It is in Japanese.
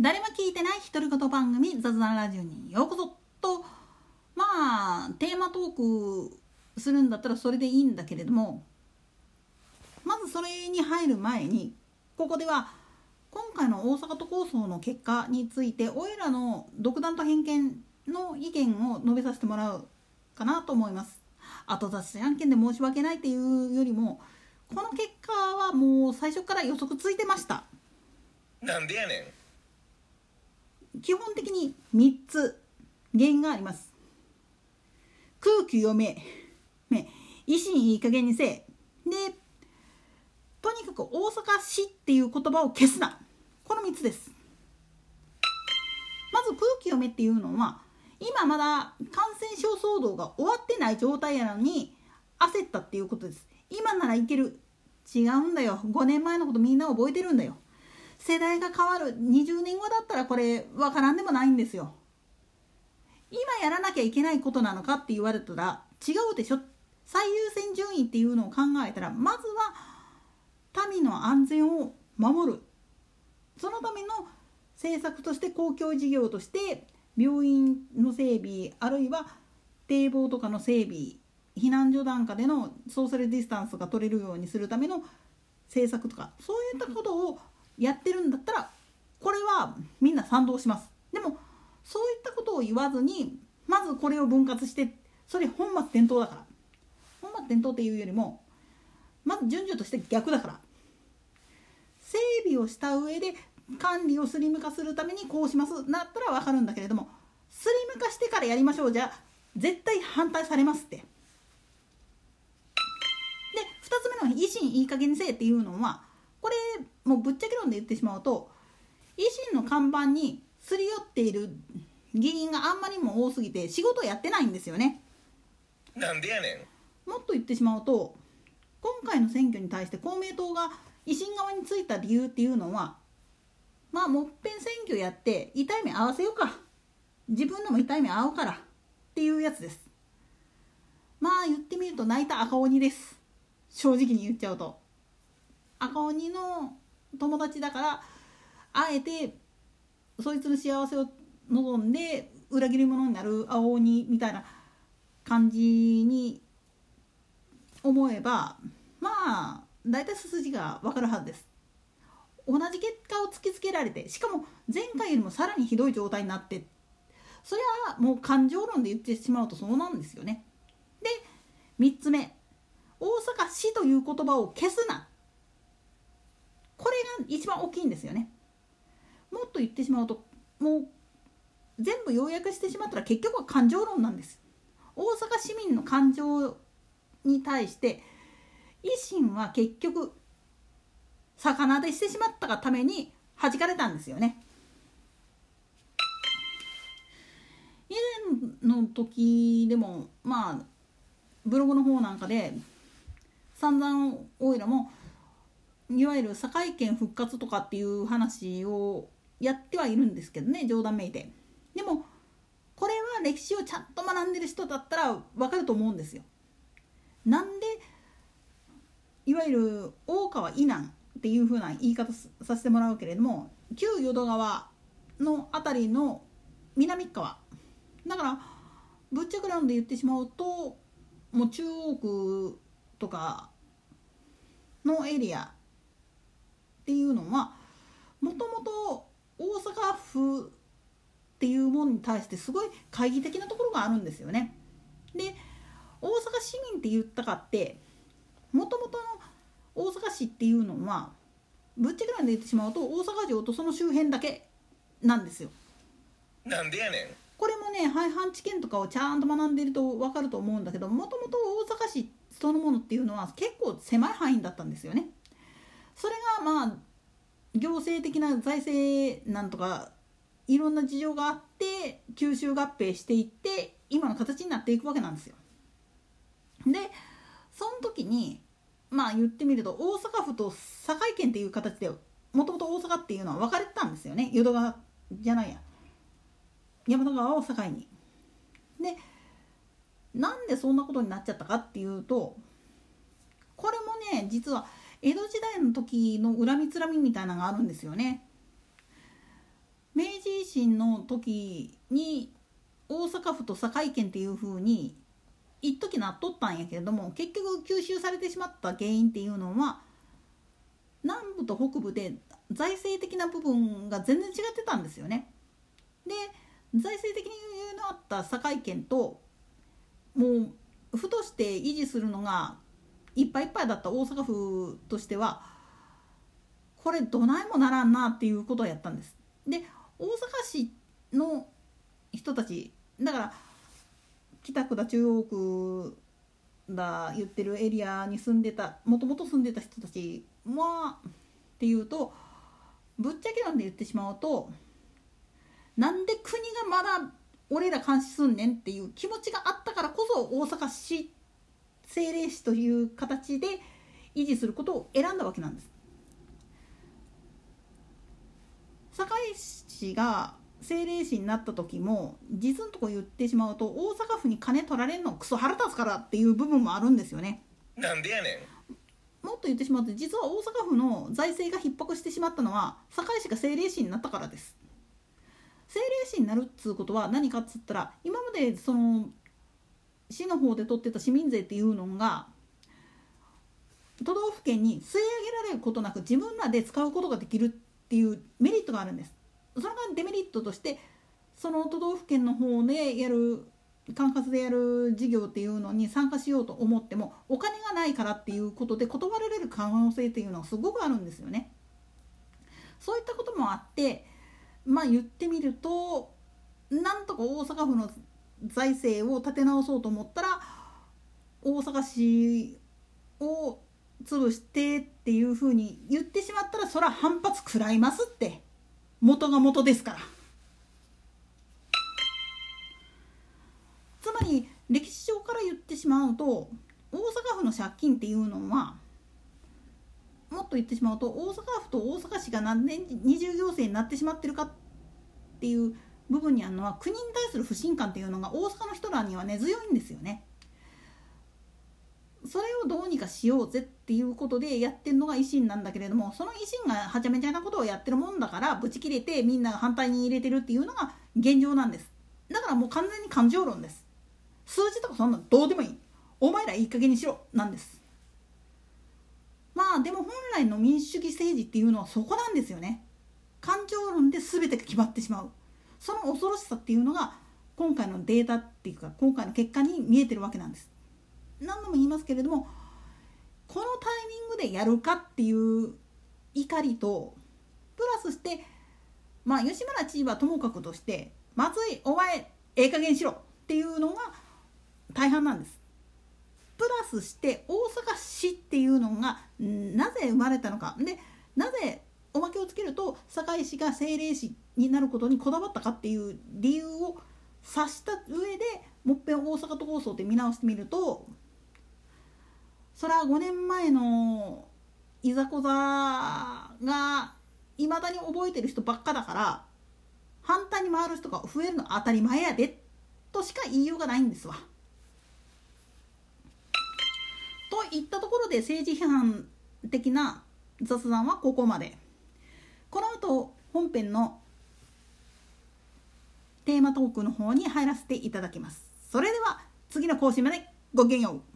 誰も聞いてない独り言番組雑談ラジオにようこそ。とまあテーマトークするんだったらそれでいいんだけれどもまずそれに入る前にここでは今回の大阪都構想の結果についておいらの独断と偏見の意見を述べさせてもらうかなと思います。後出し案件で申し訳ないっていうよりもこの結果はもう最初から予測ついてました。なんでやねん。基本的に3つ原因があります。空気読めね維新いい加減にせえ。でとにかく大阪市っていう言葉を消すな。この3つです。まず空気読めっていうのは今まだ感染症騒動が終わってない状態やのに焦ったっていうことです。今ならいける。違うんだよ。5年前のことみんな覚えてるんだよ。世代が変わる20年後だったらこれ分からんでもないんですよ。今やらなきゃいけないことなのかって言われたら違うでしょ。最優先順位っていうのを考えたらまずは民の安全を守る。そのための政策として公共事業として病院の整備あるいは堤防とかの整備避難所段階でのソーシャルディスタンスが取れるようにするための政策とかそういったことをやってるんだったらこれはみんな賛同します。でもそういったことを言わずにまずこれを分割してそれ本末転倒だから。本末転倒っていうよりもまず順序として逆だから。整備をした上で管理をスリム化するためにこうしますなったら分かるんだけれどもスリム化してからやりましょうじゃ絶対反対されますって。で2つ目の維新いい加減にせえっていうのはこれもうぶっちゃけ論で言ってしまうと維新の看板にすり寄っている議員があんまりも多すぎて仕事やってないんですよね。なんでやねもっと言ってしまうと今回の選挙に対して公明党が維新側についた理由っていうのはまあもっぺん選挙やって痛い目合わせようか。自分のも痛い目合うから。っていうやつです。まあ言ってみると泣いた赤鬼です。正直に言っちゃうと赤鬼の友達だからあえてそいつの幸せを望んで裏切り者になる青鬼みたいな感じに思えばまあ大体筋筋が分かるはずです。同じ結果を突きつけられてしかも前回よりもさらにひどい状態になってそれはもう感情論で言ってしまうとそうなんですよね。で3つ目。大阪市という言葉を消すな。これが一番大きいんですよね。もっと言ってしまうともう全部要約してしまったら結局は感情論なんです。大阪市民の感情に対して維新は結局魚でしてしまったがために弾かれたんですよね。以前の時でもまあブログの方なんかで散々おいらもいわゆる堺県復活とかっていう話をやってはいるんですけどね冗談めいて。でもこれは歴史をちゃんと学んでる人だったら分かると思うんですよ。なんでいわゆる大川以南っていう風な言い方させてもらうけれども旧淀川の辺りの南側だからぶっちゃけなんで言ってしまうともう中央区とかのエリアっていうのはもともと大阪府っていうものに対してすごい懐疑的なところがあるんですよね。で大阪市民って言ったかってもともとの大阪市っていうのはぶっちゃけなんで言ってしまうと大阪城とその周辺だけなんですよ。なんでやねんこれもね廃藩置県とかをちゃんと学んでいると分かると思うんだけどもともと大阪市そのものっていうのは結構狭い範囲だったんですよね。それがまあ行政的な財政なんとかいろんな事情があって吸収合併していって今の形になっていくわけなんですよ。でその時にまあ言ってみると大阪府と堺県っていう形でもともと大阪っていうのは分かれてたんですよね淀川じゃないや山田川を境に。でなんでそんなことになっちゃったかっていうとこれもね実は江戸時代の時の恨みつらみみたいなのがあるんですよね。明治維新の時に大阪府と堺県っていう風に一時なっとったんやけれども結局吸収されてしまった原因っていうのは南部と北部で財政的な部分が全然違ってたんですよね。で財政的に余裕のあった堺県ともう府として維持するのがいっぱいいっぱいだった大阪府としてはこれどないもならんなっていうことをやったんです。で大阪市の人たちだから北区だ中央区だ言ってるエリアに住んでたもともと住んでた人たちはっていうとぶっちゃけなんで言ってしまうとなんで国がまだ俺ら監視すんねんっていう気持ちがあったからこそ大阪市政令市という形で維持することを選んだわけなんです。堺市が政令市になった時も実のとこ言ってしまうと大阪府に金取られんのクソ腹立つからっていう部分もあるんですよね。なんでやねんもっと言ってしまうと実は大阪府の財政が逼迫してしまったのは堺市が政令市になったからです。政令市になるっつうことは何かっつったら今までその市の方で取ってた市民税っていうのが都道府県に吸い上げられることなく自分らで使うことができるっていうメリットがあるんです。それがデメリットとしてその都道府県の方でやる管轄でやる事業っていうのに参加しようと思ってもお金がないからっていうことで断られる可能性っていうのはすごくあるんですよね。そういったこともあってまあ言ってみるとなんとか大阪府の財政を立て直そうと思ったら大阪市を潰してっていうふうに言ってしまったらそら反発食らいますって。元が元ですから。つまり歴史上から言ってしまうと大阪府の借金っていうのはもっと言ってしまうと大阪府と大阪市が何年二重行政になってしまってるかっていう部分にあるのは国に対する不信感っていうのが大阪の人らには根強いんですよね。それをどうにかしようぜっていうことでやってるのが維新なんだけれどもその維新がはちゃめちゃなことをやってるもんだからブチ切れてみんなが反対に入れてるっていうのが現状なんです。だからもう完全に感情論です。数字とかそんなどうでもいい。お前らいい加減にしろなんです。まあでも本来の民主主義政治っていうのはそこなんですよね。感情論で全てが決まってしまう。その恐ろしさっていうのが今回のデータっていうか今回の結果に見えてるわけなんです何度も言いますけれどもこのタイミングでやるかっていう怒りとプラスしてまあ吉村知事はともかくとして松井お前ええ加減しろっていうのが大半なんです。プラスして大阪市っていうのがなぜ生まれたのかでなぜおまけをつけると堺市が政令市になることにこだわったかっていう理由を指した上でもっぺん大阪都構想って見直してみるとそれは5年前のいざこざがいまだに覚えてる人ばっかだから反対に回る人が増えるの当たり前やでとしか言いようがないんですわ。といったところで政治批判的な雑談はここまで。この後本編のテーマトークの方に入らせていただきます。それでは次の更新までごきげんよう。